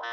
Hey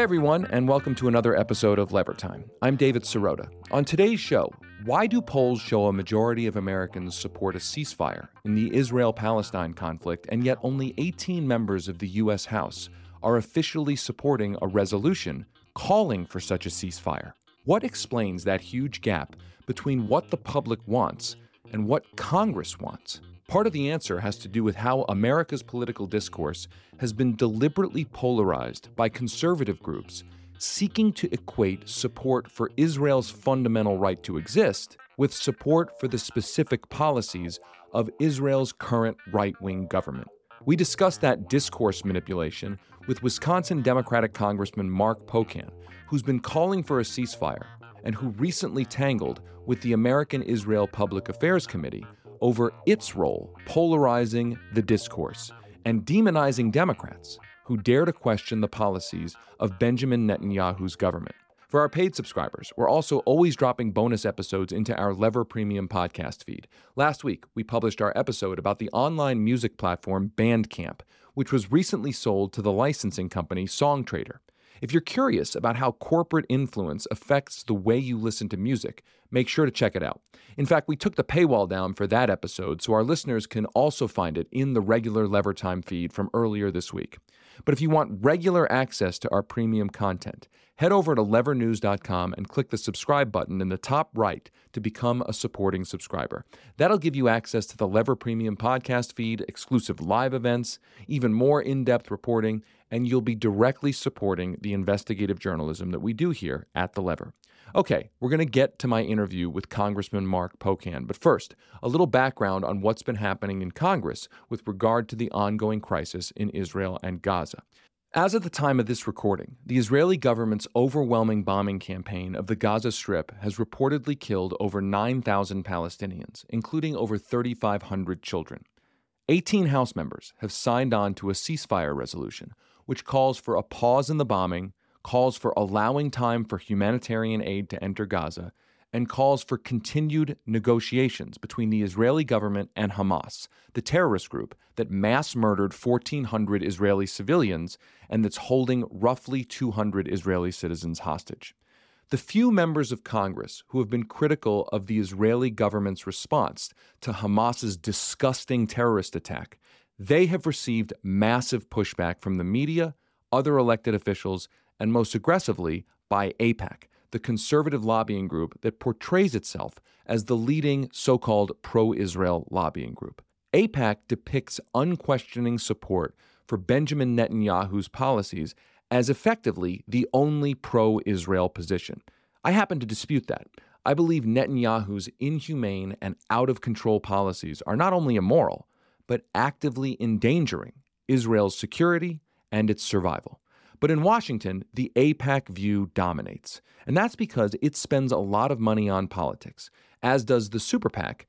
everyone, and welcome to another episode of Lever Time. I'm David Sirota. On today's show, why do polls show a majority of Americans support a ceasefire in the Israel Palestine conflict, and yet only 18 members of the U.S. House are officially supporting a resolution calling for such a ceasefire? What explains that huge gap between what the public wants and what Congress wants? Part of the answer has to do with how America's political discourse has been deliberately polarized by conservative groups seeking to equate support for Israel's fundamental right to exist with support for the specific policies of Israel's current right wing government. We discussed that discourse manipulation with Wisconsin Democratic Congressman Mark Pocan, who's been calling for a ceasefire and who recently tangled with the American Israel Public Affairs Committee over its role polarizing the discourse and demonizing Democrats who dare to question the policies of Benjamin Netanyahu's government. For our paid subscribers, we're also always dropping bonus episodes into our Lever Premium podcast feed. Last week, we published our episode about the online music platform Bandcamp, which was recently sold to the licensing company Songtradr. If you're curious about how corporate influence affects the way you listen to music, make sure to check it out. In fact, we took the paywall down for that episode so our listeners can also find it in the regular Lever Time feed from earlier this week. But if you want regular access to our premium content, head over to levernews.com and click the subscribe button in the top right to become a supporting subscriber. That'll give you access to the Lever Premium podcast feed, exclusive live events, even more in depth reporting, and you'll be directly supporting the investigative journalism that we do here at The Lever. Okay, we're going to get to my interview with Congressman Mark Pocan, but first, a little background on what's been happening in Congress with regard to the ongoing crisis in Israel and Gaza. As of the time of this recording, the Israeli government's overwhelming bombing campaign of the Gaza Strip has reportedly killed over 9,000 Palestinians, including over 3,500 children. 18 House members have signed on to a ceasefire resolution which calls for a pause in the bombing, calls for allowing time for humanitarian aid to enter Gaza, and calls for continued negotiations between the Israeli government and Hamas, the terrorist group that mass murdered 1,400 Israeli civilians and that's holding roughly 200 Israeli citizens hostage. The few members of Congress who have been critical of the Israeli government's response to Hamas's disgusting terrorist attack they have received massive pushback from the media, other elected officials, and most aggressively by AIPAC, the conservative lobbying group that portrays itself as the leading so called pro Israel lobbying group. AIPAC depicts unquestioning support for Benjamin Netanyahu's policies as effectively the only pro Israel position. I happen to dispute that. I believe Netanyahu's inhumane and out of control policies are not only immoral, but actively endangering Israel's security and its survival. But in Washington, the AIPAC view dominates. And that's because it spends a lot of money on politics, as does the super PAC,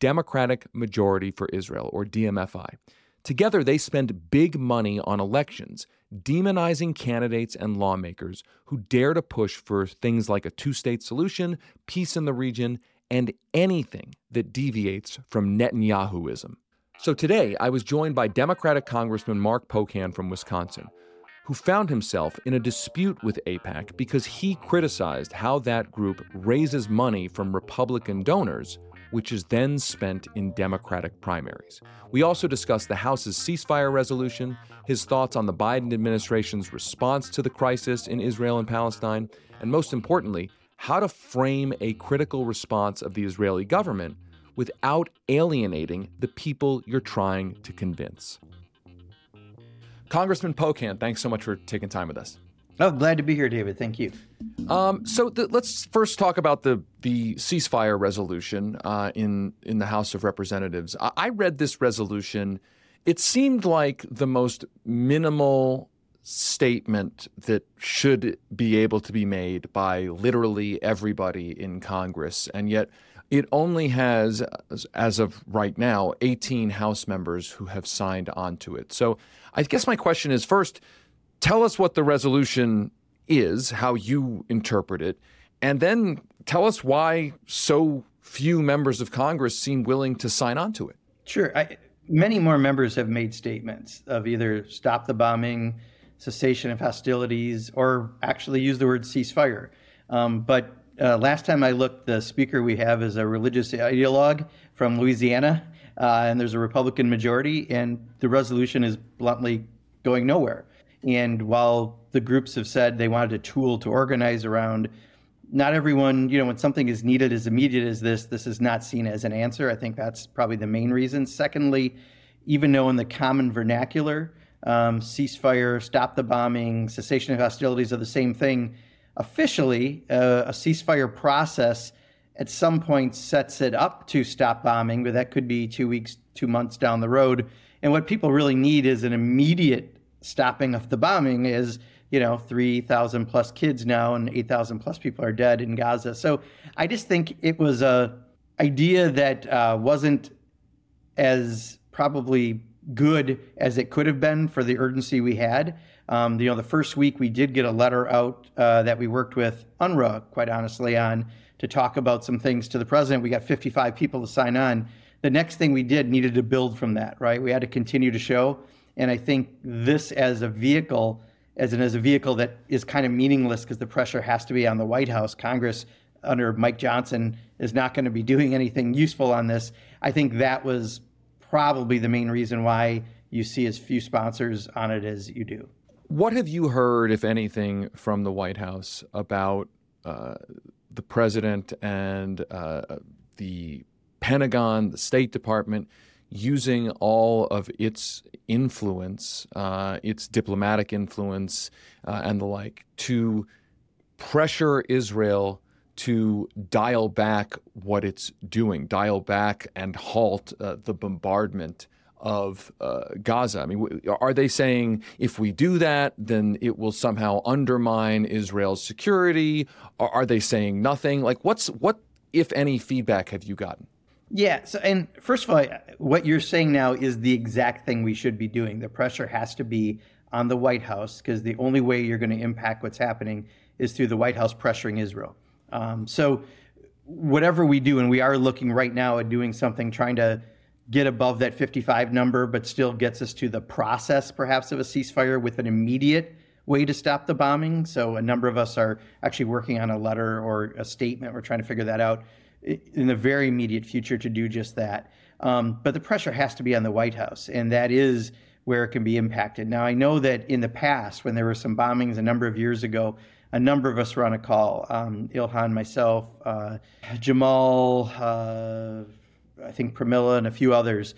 Democratic Majority for Israel, or DMFI. Together, they spend big money on elections, demonizing candidates and lawmakers who dare to push for things like a two state solution, peace in the region, and anything that deviates from Netanyahuism. So today, I was joined by Democratic Congressman Mark Pocan from Wisconsin, who found himself in a dispute with AIPAC because he criticized how that group raises money from Republican donors, which is then spent in Democratic primaries. We also discussed the House's ceasefire resolution, his thoughts on the Biden administration's response to the crisis in Israel and Palestine, and most importantly, how to frame a critical response of the Israeli government without alienating the people you're trying to convince. Congressman Pocan, thanks so much for taking time with us. Oh, glad to be here, David. Thank you. Um, so the, let's first talk about the the ceasefire resolution uh, in in the House of Representatives. I, I read this resolution. It seemed like the most minimal statement that should be able to be made by literally everybody in Congress. And yet, it only has, as of right now, 18 House members who have signed onto it. So I guess my question is first, tell us what the resolution is, how you interpret it, and then tell us why so few members of Congress seem willing to sign on to it. Sure. I, many more members have made statements of either stop the bombing, cessation of hostilities, or actually use the word ceasefire. Um, but uh, last time I looked, the speaker we have is a religious ideologue from Louisiana, uh, and there's a Republican majority, and the resolution is bluntly going nowhere. And while the groups have said they wanted a tool to organize around, not everyone, you know, when something is needed as immediate as this, this is not seen as an answer. I think that's probably the main reason. Secondly, even though in the common vernacular, um, ceasefire, stop the bombing, cessation of hostilities are the same thing. Officially, uh, a ceasefire process at some point sets it up to stop bombing, but that could be two weeks, two months down the road. And what people really need is an immediate stopping of the bombing. Is you know 3,000 plus kids now and 8,000 plus people are dead in Gaza. So I just think it was a idea that uh, wasn't as probably good as it could have been for the urgency we had. Um, you know, the first week we did get a letter out uh, that we worked with UNRWA, quite honestly, on to talk about some things to the president. We got 55 people to sign on. The next thing we did needed to build from that, right? We had to continue to show. And I think this as a vehicle, as an as a vehicle that is kind of meaningless because the pressure has to be on the White House. Congress under Mike Johnson is not going to be doing anything useful on this. I think that was probably the main reason why you see as few sponsors on it as you do. What have you heard, if anything, from the White House about uh, the president and uh, the Pentagon, the State Department, using all of its influence, uh, its diplomatic influence, uh, and the like, to pressure Israel to dial back what it's doing, dial back and halt uh, the bombardment of uh, Gaza. I mean, are they saying if we do that, then it will somehow undermine Israel's security? Or are they saying nothing? Like, what's what, if any, feedback have you gotten? Yeah. So, and first of all, what you're saying now is the exact thing we should be doing. The pressure has to be on the White House because the only way you're going to impact what's happening is through the White House pressuring Israel. Um, so, whatever we do, and we are looking right now at doing something trying to get above that 55 number, but still gets us to the process perhaps of a ceasefire with an immediate way to stop the bombing. So, a number of us are actually working on a letter or a statement. We're trying to figure that out in the very immediate future to do just that. Um, but the pressure has to be on the White House, and that is where it can be impacted. Now, I know that in the past, when there were some bombings a number of years ago, a number of us were on a call. Um, Ilhan, myself, uh, Jamal, uh, I think Pramila, and a few others.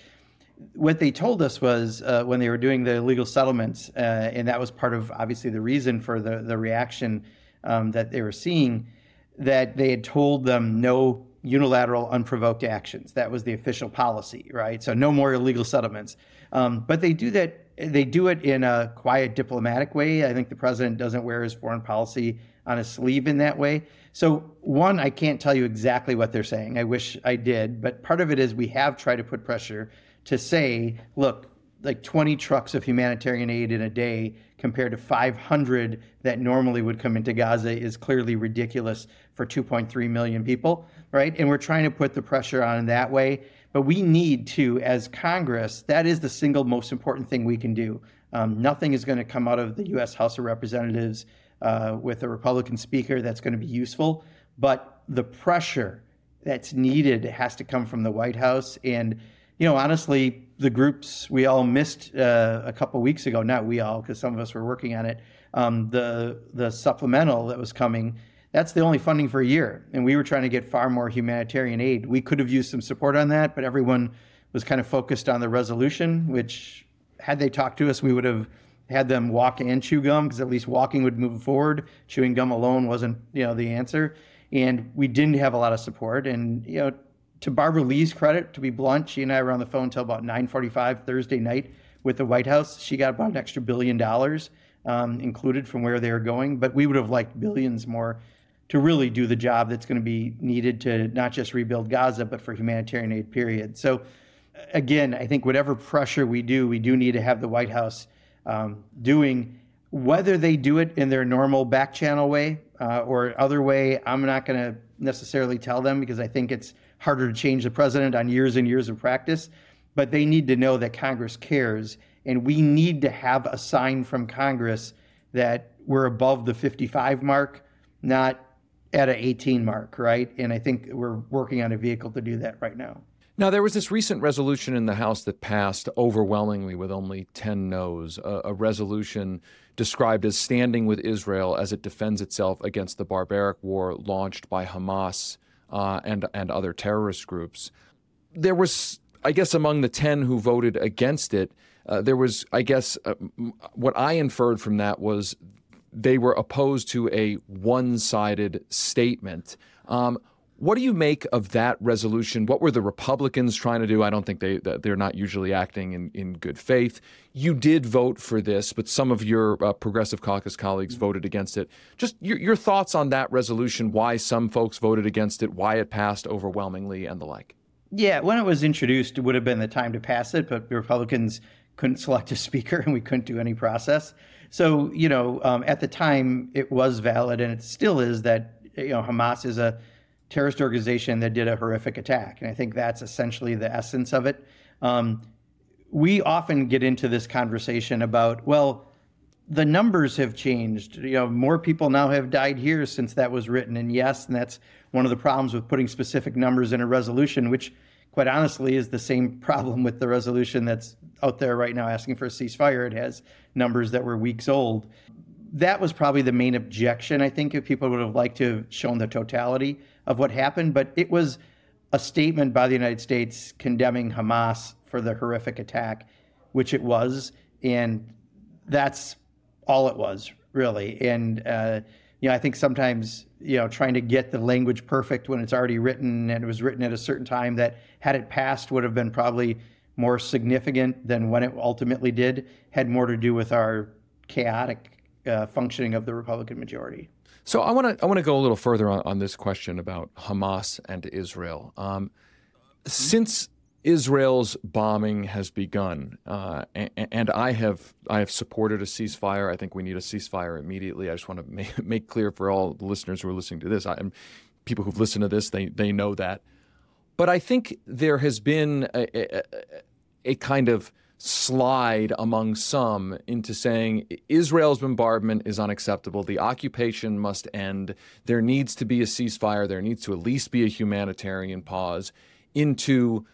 What they told us was uh, when they were doing the illegal settlements, uh, and that was part of obviously the reason for the the reaction um, that they were seeing, that they had told them no unilateral, unprovoked actions. That was the official policy, right? So no more illegal settlements. Um, but they do that. They do it in a quiet, diplomatic way. I think the president doesn't wear his foreign policy on his sleeve in that way. So one, I can't tell you exactly what they're saying. I wish I did, but part of it is we have tried to put pressure to say, look, like 20 trucks of humanitarian aid in a day compared to 500 that normally would come into Gaza is clearly ridiculous for 2.3 million people, right? And we're trying to put the pressure on in that way. But we need to, as Congress, that is the single most important thing we can do. Um, nothing is going to come out of the U.S. House of Representatives uh, with a Republican speaker that's going to be useful. But the pressure that's needed has to come from the White House. And, you know, honestly, the groups we all missed uh, a couple weeks ago, not we all, because some of us were working on it, um, the, the supplemental that was coming that's the only funding for a year. And we were trying to get far more humanitarian aid. We could have used some support on that, but everyone was kind of focused on the resolution, which, had they talked to us, we would have had them walk and chew gum because at least walking would move forward. Chewing gum alone wasn't, you know, the answer. And we didn't have a lot of support. And, you know, to Barbara Lee's credit, to be blunt, she and I were on the phone until about 9:45 Thursday night with the White House. She got about an extra billion dollars um, included from where they were going, but we would have liked billions more to really do the job that's going to be needed to not just rebuild Gaza, but for humanitarian aid, period. So, again, I think whatever pressure we do, we do need to have the White House um, doing. Whether they do it in their normal back channel way uh, or other way, I'm not going to necessarily tell them because I think it's harder to change the president on years and years of practice. But they need to know that Congress cares, and we need to have a sign from Congress that we're above the 55 mark, not at an 18 mark, right? And I think we're working on a vehicle to do that right now. Now, there was this recent resolution in the House that passed overwhelmingly with only 10 noes, a, a, resolution described as standing with Israel as it defends itself against the barbaric war launched by Hamas uh, and, and other terrorist groups. There was, I guess, among the 10 who voted against it, uh, there was, I guess, uh, what I inferred from that was they were opposed to a one sided statement. Um, what do you make of that resolution? What were the Republicans trying to do? I don't think they they're not usually acting in, in good faith. You did vote for this, but some of your uh, progressive caucus colleagues voted against it. Just your, your thoughts on that resolution? Why some folks voted against it? Why it passed overwhelmingly, and the like. Yeah, when it was introduced, it would have been the time to pass it, but the Republicans couldn't select a speaker, and we couldn't do any process. So you know, um, at the time, it was valid, and it still is that you know Hamas is a terrorist organization that did a horrific attack. And I think that's essentially the essence of it. Um, we often get into this conversation about, well, the numbers have changed. You know, more people now have died here since that was written. And yes, and that's one of the problems with putting specific numbers in a resolution, which quite honestly is the same problem with the resolution that's out there right now asking for a ceasefire. It has numbers that were weeks old. That was probably the main objection, I think, if people would have liked to have shown the totality of what happened, but it was a statement by the United States condemning Hamas for the horrific attack, which it was, and that's all it was really. And uh, you know, I think sometimes you know trying to get the language perfect when it's already written and it was written at a certain time that had it passed would have been probably more significant than when it ultimately did had more to do with our chaotic uh, functioning of the Republican majority. So I want to I want to go a little further on, on this question about Hamas and Israel. Um, since Israel's bombing has begun, uh, and, and, I have I have supported a ceasefire. I think we need a ceasefire immediately. I just want to make, make clear for all the listeners who are listening to this, I, people who've listened to this, they they know that. But I think there has been a, a, a kind of slide among some into saying Israel's bombardment is unacceptable. The occupation must end. There needs to be a ceasefire. There needs to at least be a humanitarian pause. Into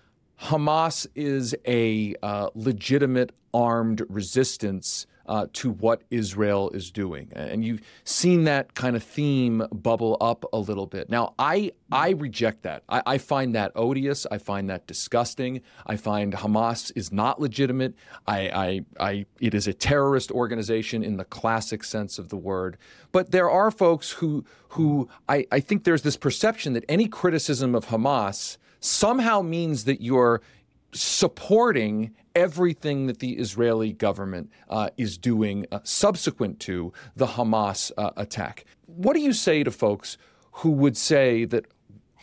Hamas is a uh, legitimate armed resistance uh, to what Israel is doing. And you've seen that kind of theme bubble up a little bit. Now, I, I reject that. I, I find that odious. I find that disgusting. I find Hamas is not legitimate. I, I, I, it is a terrorist organization in the classic sense of the word. But there are folks who, who I, I think there's this perception that any criticism of Hamas somehow means that you're supporting everything that the Israeli government uh, is doing uh, subsequent to the Hamas uh, attack. What do you say to folks who would say that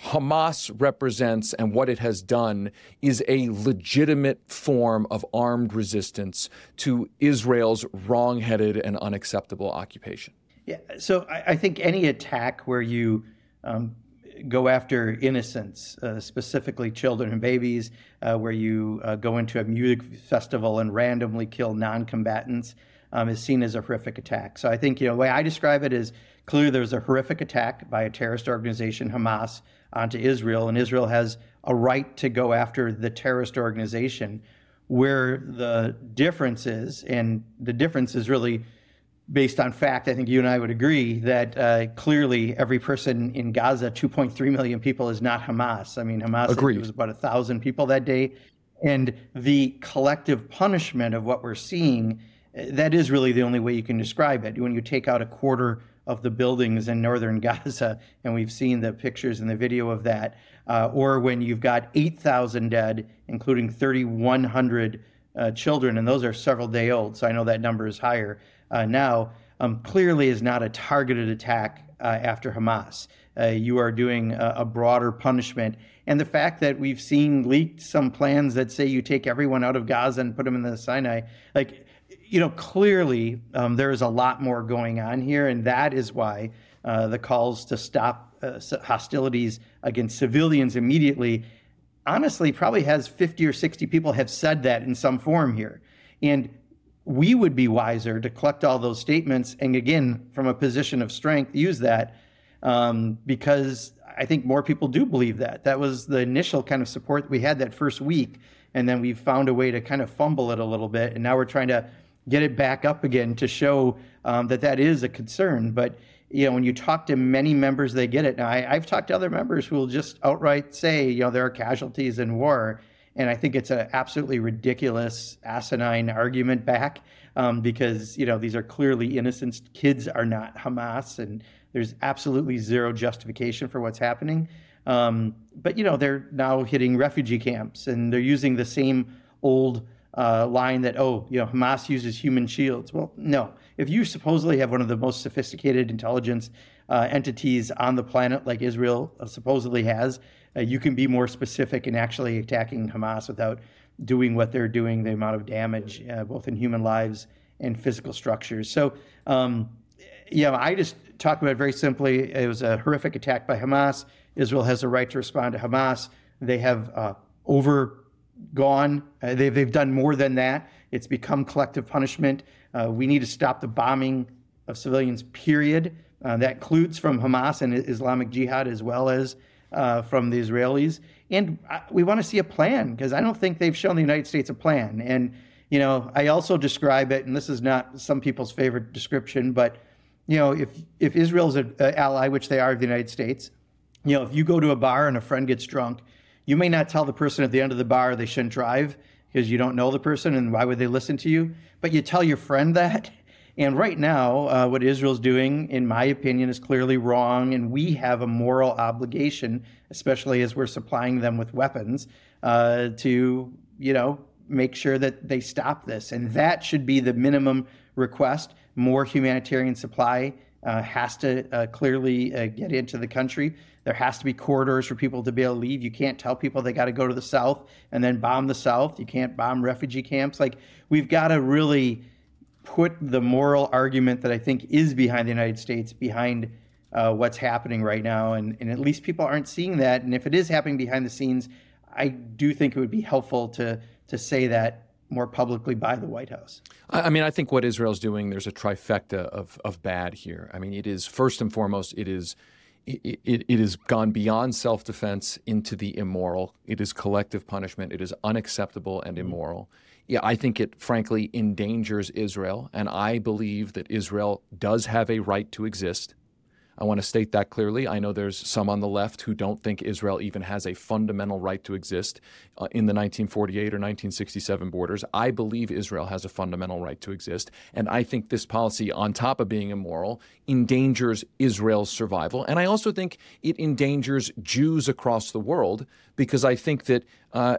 Hamas represents and what it has done is a legitimate form of armed resistance to Israel's wrongheaded and unacceptable occupation? Yeah, so I, I think any attack where you um, go after innocents, uh, specifically children and babies, uh, where you uh, go into a music festival and randomly kill non-combatants, um, is seen as a horrific attack. So I think you know the way I describe it is clearly there's a horrific attack by a terrorist organization, Hamas, onto Israel, and Israel has a right to go after the terrorist organization. Where the difference is, and the difference is really based on fact, I think you and I would agree that uh, clearly every person in Gaza, 2.3 million people, is not Hamas. I mean, Hamas Agreed. was about a thousand people that day, and the collective punishment of what we're seeing, that is really the only way you can describe it. When you take out a quarter of the buildings in northern Gaza, and we've seen the pictures and the video of that, uh, or when you've got 8,000 dead, including 3,100 uh, children, and those are several day old, so I know that number is higher uh, now, um, clearly is not a targeted attack uh, after Hamas. Uh, you are doing a, a, broader punishment. And the fact that we've seen leaked some plans that say you take everyone out of Gaza and put them in the Sinai, like, you know, clearly um, there is a lot more going on here. And that is why uh, the calls to stop uh, hostilities against civilians immediately honestly probably has 50 or 60 people have said that in some form here. And we would be wiser to collect all those statements and again, from a position of strength, use that um, because I think more people do believe that. That was the initial kind of support we had that first week. And then we found a way to kind of fumble it a little bit. And now we're trying to get it back up again to show um, that that is a concern. But you know, when you talk to many members, they get it. Now, I, have talked to other members who will just outright say, you know, there are casualties in war. And I think it's an absolutely ridiculous, asinine argument back um, because, you know, these are clearly innocent kids are not Hamas and there's absolutely zero justification for what's happening. Um, but, you know, they're now hitting refugee camps and they're using the same old uh, line that, oh, you know, Hamas uses human shields. Well, no. If you supposedly have one of the most sophisticated intelligence uh, entities on the planet, like Israel uh, supposedly has, uh, you can be more specific in actually attacking Hamas without doing what they're doing, the amount of damage, uh, both in human lives and physical structures. So, um, yeah, I just talk about it very simply. It was a horrific attack by Hamas. Israel has a right to respond to Hamas. They have uh, overgone. Uh, they've, they've done more than that. It's become collective punishment. Uh, we need to stop the bombing of civilians, period. Uh, that includes from Hamas and Islamic Jihad as well as uh, from the Israelis. And we want to see a plan because I don't think they've shown the United States a plan. And, you know, I also describe it, and this is not some people's favorite description, but, you know, if, if Israel's an ally, which they are of the United States, you know, if you go to a bar and a friend gets drunk, you may not tell the person at the end of the bar they shouldn't drive because you don't know the person and why would they listen to you? But you tell your friend that. And right now, uh, what Israel's doing, in my opinion, is clearly wrong. And we have a moral obligation, especially as we're supplying them with weapons, uh, to, you know, make sure that they stop this. And that should be the minimum request. More humanitarian supply uh, has to uh, clearly uh, get into the country. There has to be corridors for people to be able to leave. You can't tell people they got to go to the south and then bomb the south. You can't bomb refugee camps. Like we've got to really put the moral argument that I think is behind the United States behind uh, what's happening right now, and and at least people aren't seeing that. And if it is happening behind the scenes, I do think it would be helpful to to say that more publicly by the White House. I mean, I think what Israel's doing, there's a trifecta of, of bad here. I mean, it is first and foremost, it is it, it, it has gone beyond self defense into the immoral. It is collective punishment. It is unacceptable and immoral. Yeah, I think it frankly endangers Israel, and I believe that Israel does have a right to exist. I want to state that clearly. I know there's some on the left who don't think Israel even has a fundamental right to exist uh, in the 1948 or 1967 borders. I believe Israel has a fundamental right to exist. And I think this policy, on top of being immoral, endangers Israel's survival. And I also think it endangers Jews across the world because I think that. Uh,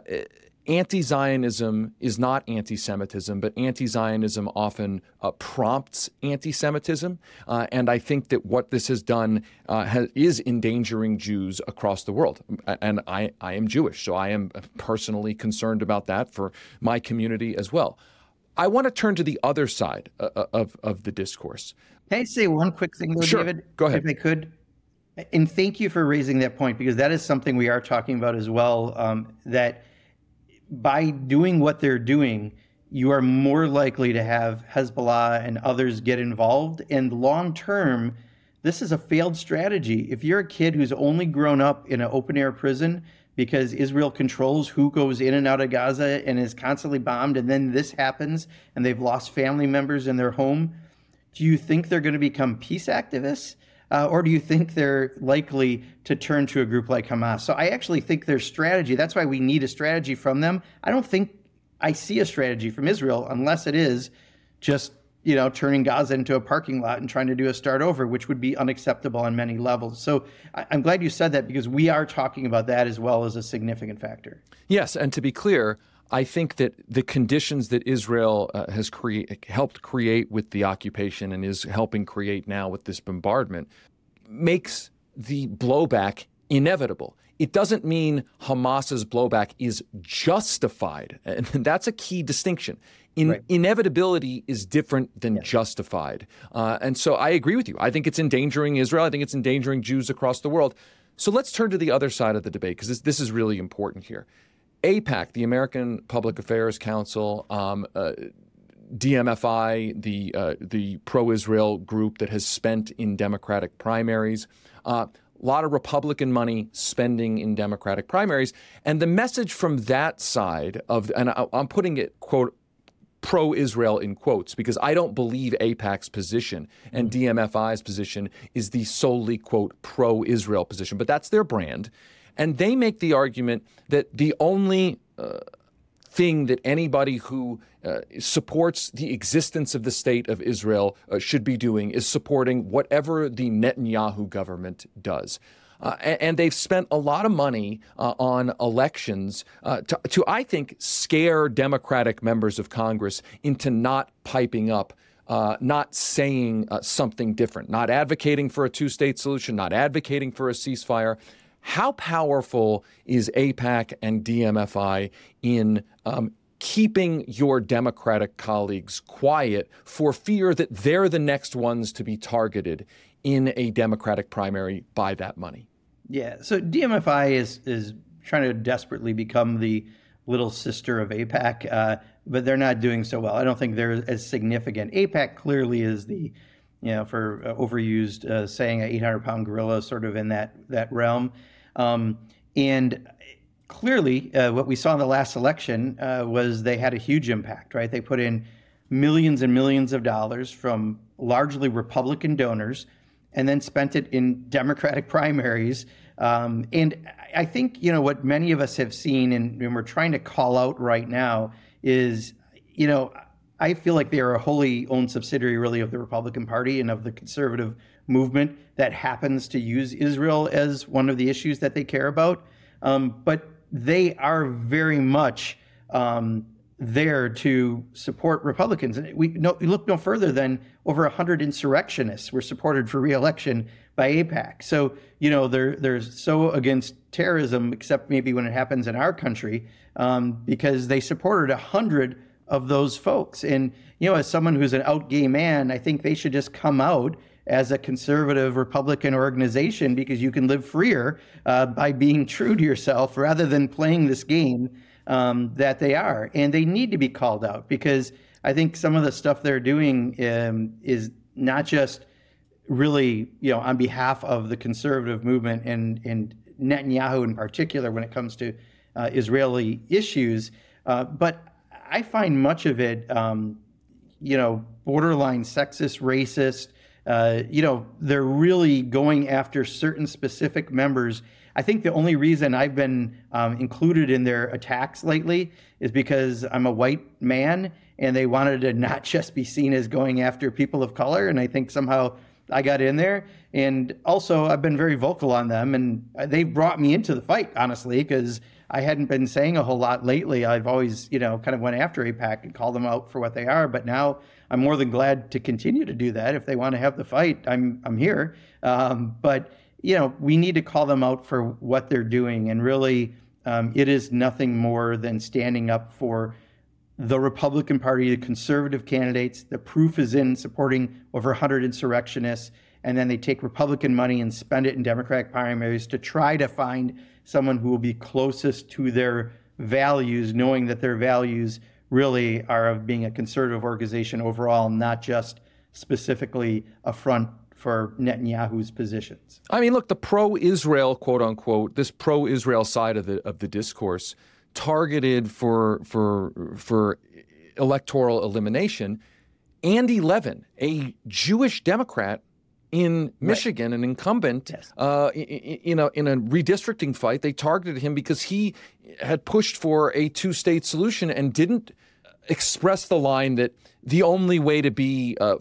anti Zionism is not anti Semitism, but anti Zionism often uh, prompts anti Semitism. Uh, and I think that what this has done uh, has, is endangering Jews across the world. And I, I am Jewish, so I am personally concerned about that for my community as well. I want to turn to the other side uh, uh, of, of the discourse. Can I say one quick thing, though, sure. David? Go ahead. If I could. And thank you for raising that point because that is something we are talking about as well. Um, that by doing what they're doing, you are more likely to have Hezbollah and others get involved. And long term, this is a failed strategy. If you're a kid who's only grown up in an open air prison because Israel controls who goes in and out of Gaza and is constantly bombed, and then this happens and they've lost family members in their home, do you think they're going to become peace activists? Uh, or do you think they're likely to turn to a group like Hamas? So I actually think their strategy, that's why we need a strategy from them. I don't think I see a strategy from Israel unless it is just you know, turning Gaza into a parking lot and trying to do a start over, which would be unacceptable on many levels. So I'm glad you said that because we are talking about that as well as a significant factor. Yes, and to be clear, I think that the conditions that Israel uh, has helped create with the occupation and is helping create now with this bombardment makes the blowback inevitable. It doesn't mean Hamas's blowback is justified. And that's a key distinction. In, right. Inevitability is different than justified. Uh, and so I agree with you. I think it's endangering Israel. I think it's endangering Jews across the world. So let's turn to the other side of the debate because this, this is really important here. AIPAC, the American Public Affairs Council, um, uh, DMFI, the uh, the pro-Israel group that has spent in Democratic primaries, a uh, lot of Republican money spending in Democratic primaries, and the message from that side of and I, I'm putting it quote pro Israel in quotes because I don't believe AIPAC's position and DMFI's position is the solely, quote, pro Israel position, but that's their brand. And they make the argument that the only uh, thing that anybody who uh, supports the existence of the state of Israel uh, should be doing is supporting whatever the Netanyahu government does. Uh, and they've spent a lot of money uh, on elections uh, to, to, I think, scare Democratic members of Congress into not piping up. Uh, not saying uh, something different, not advocating for a two state solution, not advocating for a ceasefire. How powerful is AIPAC and DMFI in um, keeping your Democratic colleagues quiet for fear that they're the next ones to be targeted in a Democratic primary by that money? Yeah. So DMFI is is trying to desperately become the little sister of AIPAC, uh, but they're not doing so well. I don't think they're as significant. AIPAC clearly is the, you know, for uh, overused uh, saying, a 800 pound gorilla, sort of in that that realm. Um, and clearly, uh, what we saw in the last election uh, was they had a huge impact. Right? They put in millions and millions of dollars from largely Republican donors and then spent it in Democratic primaries. Um, and I think, you know, what many of us have seen and, and, we're trying to call out right now is, you know, I feel like they are a wholly owned subsidiary, really, of the Republican Party and of the conservative movement that happens to use Israel as one of the issues that they care about. Um, but they are very much um, there to support Republicans. And we, no, we look no further than over 100 insurrectionists were supported for reelection by AIPAC. So, you know, they're, they're so against terrorism, except maybe when it happens in our country, um, because they supported 100 of those folks. And, you know, as someone who's an out gay man, I think they should just come out as a conservative Republican organization because you can live freer uh, by being true to yourself rather than playing this game um, that they are, and they need to be called out because I think some of the stuff they're doing um, is not just really, you know, on behalf of the conservative movement and and Netanyahu in particular when it comes to uh, Israeli issues, uh, but I find much of it, um, you know, borderline sexist, racist. Uh, you know, they're really going after certain specific members I think the only reason I've been um, included in their attacks lately is because I'm a white man and they wanted to not just be seen as going after people of color. And I think somehow I got in there. And also, I've been very vocal on them and they've brought me into the fight, honestly, because I hadn't been saying a whole lot lately. I've always, you know, kind of went after AIPAC and called them out for what they are. But now I'm more than glad to continue to do that. If they want to have the fight, I'm I'm here. Um, but you know, we need to call them out for what they're doing. And really, um, it is nothing more than standing up for the Republican Party, the conservative candidates. The proof is in supporting over 100 insurrectionists. And then they take Republican money and spend it in Democratic primaries to try to find someone who will be closest to their values, knowing that their values really are of being a conservative organization overall, not just specifically a front for Netanyahu's positions. I mean, look, the pro-Israel, quote unquote, this pro-Israel side of the of the discourse, targeted for for for electoral elimination. Andy Levin, a Jewish Democrat in Michigan, right. an incumbent, yes. uh, in, a, in a redistricting fight, they targeted him because he had pushed for a two state solution and didn't express the line that the only way to be uh,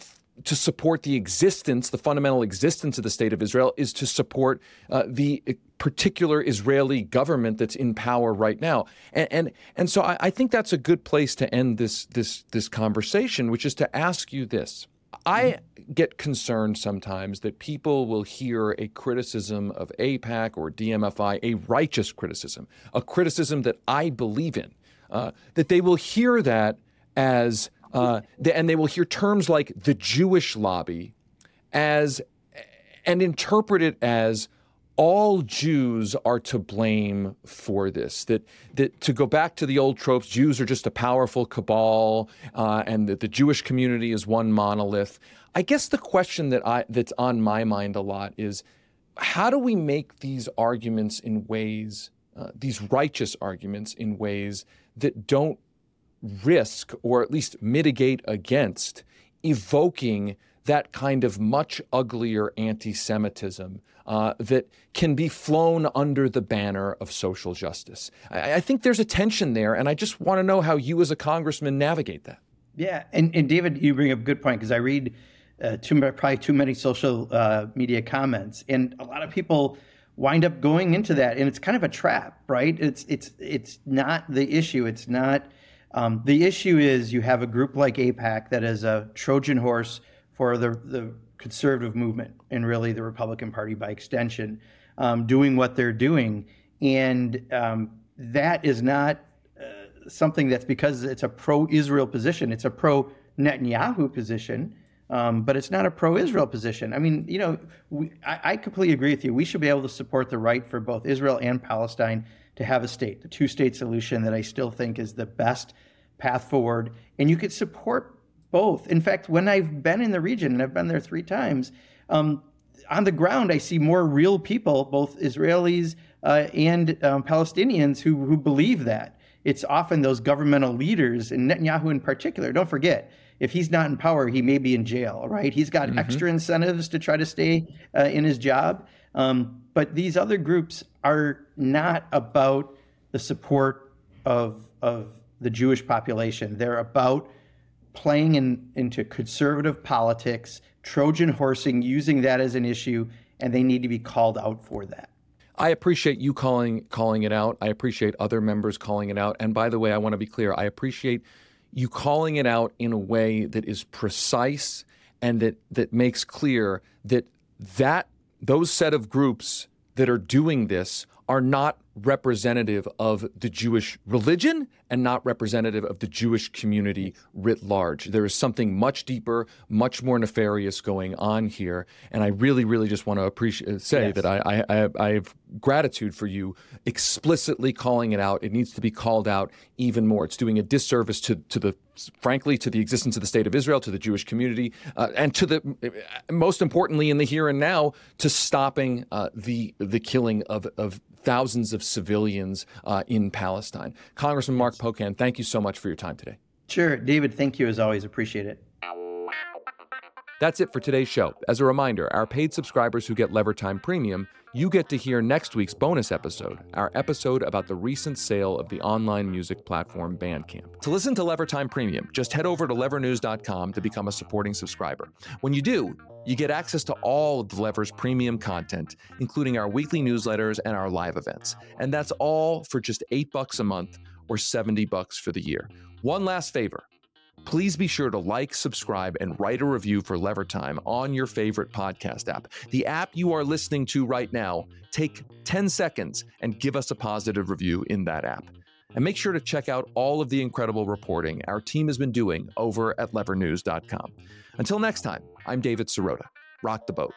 to support the existence, the fundamental existence of the state of Israel, is to support uh, the particular Israeli government that's in power right now. And and, and so I, I think that's a good place to end this this this conversation, which is to ask you this. I get concerned sometimes that people will hear a criticism of AIPAC or DMFI, a righteous criticism, a criticism that I believe in, uh, that they will hear that as uh, and they will hear terms like the Jewish lobby as and interpret it as all Jews are to blame for this. That that to go back to the old tropes, Jews are just a powerful cabal, uh, and that the Jewish community is one monolith. I guess the question that I that's on my mind a lot is, how do we make these arguments in ways, uh, these righteous arguments in ways that don't risk or at least mitigate against evoking that kind of much uglier anti Semitism uh, that can be flown under the banner of social justice. I, I think there's a tension there, and I just want to know how you as a congressman navigate that. Yeah, and, and David, you bring up a good point because I read uh, too, probably too many social uh, media comments, and a lot of people wind up going into that, and it's kind of a trap, right? It's it's it's not the issue. It's not um, the issue is you have a group like AIPAC that is a Trojan horse for the, the conservative movement and really the Republican Party by extension, um, doing what they're doing. And um, that is not uh, something that's because it's a pro Israel position, it's a pro Netanyahu position. Um, but it's not a pro-Israel position. I mean, you know, we, I, I, completely agree with you. We should be able to support the right for both Israel and Palestine to have a state, the two-state solution that I still think is the best path forward. And you could support both. In fact, when I've been in the region, and I've been there three times, um, on the ground, I see more real people, both Israelis uh, and um, Palestinians, who, who believe that. It's often those governmental leaders, and Netanyahu in particular. Don't forget, if he's not in power, he may be in jail, right? He's got mm-hmm. extra incentives to try to stay uh, in his job. Um, but these other groups are not about the support of, of the Jewish population. They're about playing in, into conservative politics, Trojan horsing, using that as an issue, and they need to be called out for that. I appreciate you calling calling it out. I appreciate other members calling it out. And by the way, I want to be clear. I appreciate you calling it out in a way that is precise and that that makes clear that that those set of groups that are doing this are not representative of the Jewish religion and not representative of the Jewish community writ large. There is something much deeper, much more nefarious going on here, and I really, really just want to appreciate say yes. that I, I, I have gratitude for you explicitly calling it out. It needs to be called out even more. It's doing a disservice to to the frankly to the existence of the state of Israel, to the Jewish community, uh, and to the most importantly in the here and now to stopping uh, the the killing of of thousands of civilians uh, in Palestine. Congressman Mark Pocan, thank you so much for your time today. Sure. David, thank you as always. Appreciate it. That's it for today's show. As a reminder, our paid subscribers who get Lever Time Premium, you get to hear next week's bonus episode, our episode about the recent sale of the online music platform Bandcamp. To listen to Lever Time Premium, just head over to levernews.com to become a supporting subscriber. When you do, you get access to all of the Lever's premium content, including our weekly newsletters and our live events. And that's all for just 8 bucks a month or 70 bucks for the year. One last favor please be sure to like, subscribe, and write a review for Lever Time on your favorite podcast app. The app you are listening to right now, take 10 seconds and give us a positive review in that app. And make sure to check out all of the incredible reporting our team has been doing over at levernews.com. Until next time, I'm David Sirota. Rock the boat.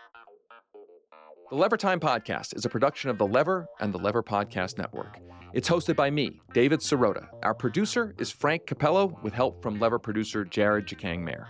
The Lever Time Podcast is a production of The Lever and the Lever Podcast Network. It's hosted by me, David Sirota. Our producer is Frank Capello, with help from Lever producer Jared Jacang Maher.